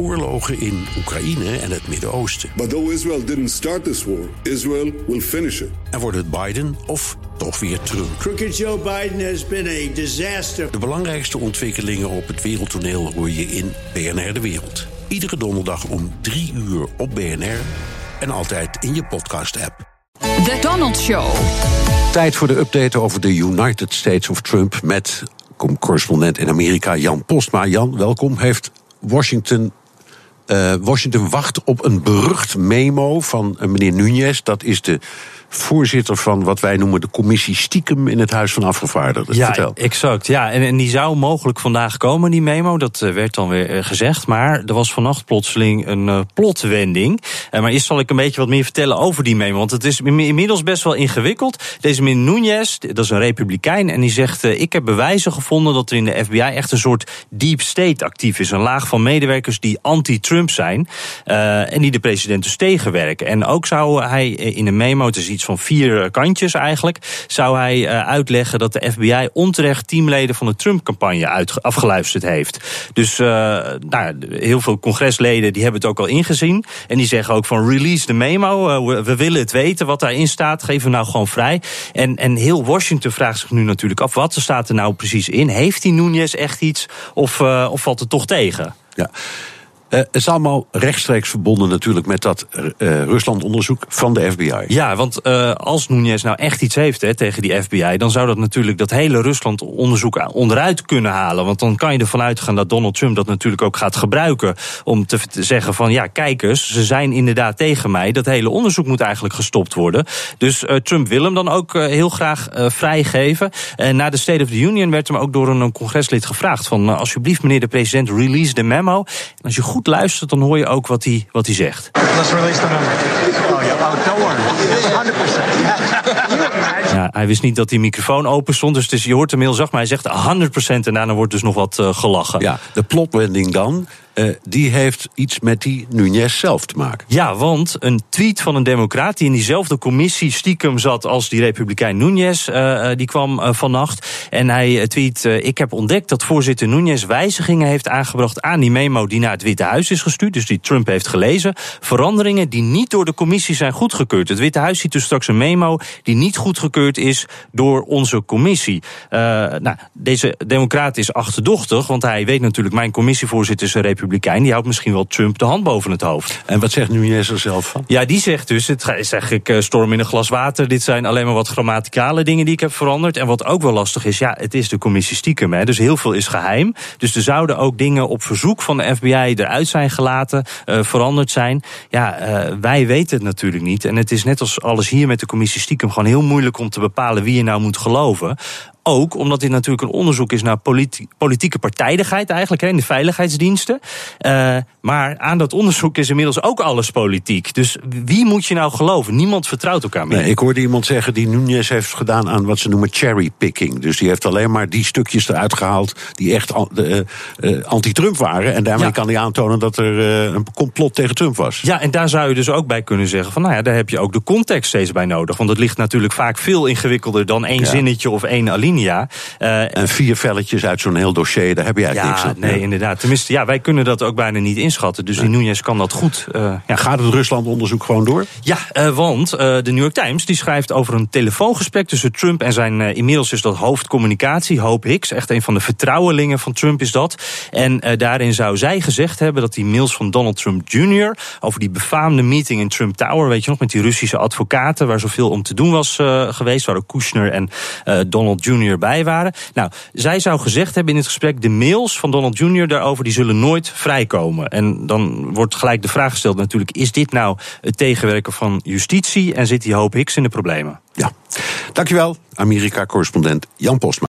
oorlogen in Oekraïne en het Midden-Oosten. But though Israel didn't start this war, Israel will finish it. En wordt het Biden of toch weer Trump? Crooked Joe Biden has been a disaster. De belangrijkste ontwikkelingen op het wereldtoneel hoor je in BNR De Wereld. Iedere donderdag om 3 uur op BNR en altijd in je podcast-app. The Donald Show. Tijd voor de update over de United States of Trump met correspondent in Amerika Jan Postma. Jan, welkom. Heeft Washington uh, Washington wacht op een berucht memo van uh, meneer Nunes. Dat is de voorzitter van wat wij noemen de commissie stiekem in het Huis van Afgevaardigden. Ja, Vertel. exact. Ja, en, en die zou mogelijk vandaag komen, die memo. Dat uh, werd dan weer gezegd. Maar er was vannacht plotseling een plotwending. maar eerst zal ik een beetje wat meer vertellen over die memo. Want het is inmiddels best wel ingewikkeld. Deze meneer Nunes, dat is een republikein. En die zegt, ik heb bewijzen gevonden dat er in de FBI echt een soort deep state actief is. Een laag van medewerkers die anti-Trump zijn. Uh, en die de president dus tegenwerken. En ook zou hij in een memo, het is iets van vier kantjes eigenlijk, zou hij uh, uitleggen dat de FBI onterecht teamleden van de Trump-campagne afgeluisterd heeft. Dus uh, nou, heel veel congresleden die hebben het ook al ingezien. En die zeggen ook van release de memo. We, we, willen het weten wat daarin staat. Geef hem nou gewoon vrij. En, en heel Washington vraagt zich nu natuurlijk af: wat staat er nou precies in? Heeft die Nunes echt iets? Of, of valt het toch tegen? Ja. Uh, het is allemaal rechtstreeks verbonden natuurlijk met dat uh, Rusland-onderzoek van de FBI. Ja, want uh, als Nunes nou echt iets heeft hè, tegen die FBI, dan zou dat natuurlijk dat hele Rusland-onderzoek onderuit kunnen halen. Want dan kan je ervan uitgaan dat Donald Trump dat natuurlijk ook gaat gebruiken om te zeggen van ja, kijk eens, ze zijn inderdaad tegen mij. Dat hele onderzoek moet eigenlijk gestopt worden. Dus Trump wil hem dan ook heel graag vrijgeven. En na de State of the Union werd hem ook door een congreslid gevraagd van alsjeblieft meneer de president, release the memo. En als je goed goed luistert, dan hoor je ook wat hij, wat hij zegt. Let's release the number. Oh, yeah. oh, don't worry. 100%. Ja, hij wist niet dat die microfoon open stond, dus, dus je hoort hem heel zacht, maar hij zegt 100% en daarna wordt dus nog wat uh, gelachen. Ja, de plotwending dan, uh, die heeft iets met die Nunes zelf te maken. Ja, want een tweet van een democraat die in diezelfde commissie stiekem zat als die republikein Nunes, uh, die kwam vannacht. En hij tweet: Ik heb ontdekt dat voorzitter Nunes wijzigingen heeft aangebracht aan die memo die naar het Witte Huis is gestuurd, dus die Trump heeft gelezen. Veranderingen die niet door de commissie zijn goedgekeurd. Het Witte Huis ziet dus straks een memo die niet goedgekeurd is door onze commissie. nou, deze democraat is achterdochtig, want hij weet natuurlijk: mijn commissievoorzitter is een republikein. Die houdt misschien wel Trump de hand boven het hoofd. En wat zegt Nunes er zelf van? Ja, die zegt dus: het is eigenlijk storm in een glas water. Dit zijn alleen maar wat grammaticale dingen die ik heb veranderd. En wat ook wel lastig is, ja, het is de commissie stiekem. Hè, dus heel veel is geheim. Dus er zouden ook dingen op verzoek van de FBI eruit zijn gelaten, uh, veranderd zijn. Ja, uh, wij weten het natuurlijk niet. En het is net als alles hier met de commissie stiekem gewoon heel moeilijk om te bepalen wie je nou moet geloven. Ook omdat dit natuurlijk een onderzoek is naar politi politieke partijdigheid eigenlijk, hè, in de veiligheidsdiensten. Uh, maar aan dat onderzoek is inmiddels ook alles politiek. Dus wie moet je nou geloven? Niemand vertrouwt elkaar meer. Nee, ik hoorde iemand zeggen die Nunes heeft gedaan aan wat ze noemen cherrypicking. Dus die heeft alleen maar die stukjes eruit gehaald die echt uh, uh, anti-Trump waren. En daarmee ja. kan hij aantonen dat er een complot tegen Trump was. Ja, en daar zou je dus ook bij kunnen zeggen van nou ja, daar heb je ook de context steeds bij nodig. Want het ligt natuurlijk vaak veel ingewikkelder dan één ja. zinnetje of één alinea. Uh, en vier velletjes uit zo'n heel dossier, daar heb je eigenlijk ja, niks aan. Nee, ja. inderdaad. Tenminste, ja, wij kunnen dat ook bijna niet inschatten. Dus nee. die Nunes kan dat goed. Uh, ja. Gaat het Rusland-onderzoek gewoon door? Ja, uh, want de New York Times die schrijft over een telefoongesprek tussen Trump en zijn inmiddels is dat hoofdcommunicatie, Hope Hicks. Echt een van de vertrouwelingen van Trump is dat. En daarin zou zij gezegd hebben dat die mails van Donald Trump Jr. over die befaamde meeting in Trump Tower, weet je nog, met die Russische advocaten, waar zoveel om te doen was geweest, waar ook Kushner en Donald Jr. bij waren. Nou, zij zou gezegd hebben in het gesprek: de mails van Donald Jr. daarover die zullen nooit vrijkomen. En dan wordt gelijk de vraag gesteld: natuurlijk, is dit nou het tegenwerken van justitie en zit die hoop Hicks in de problemen? Ja, dankjewel, Amerika-correspondent Jan Postma.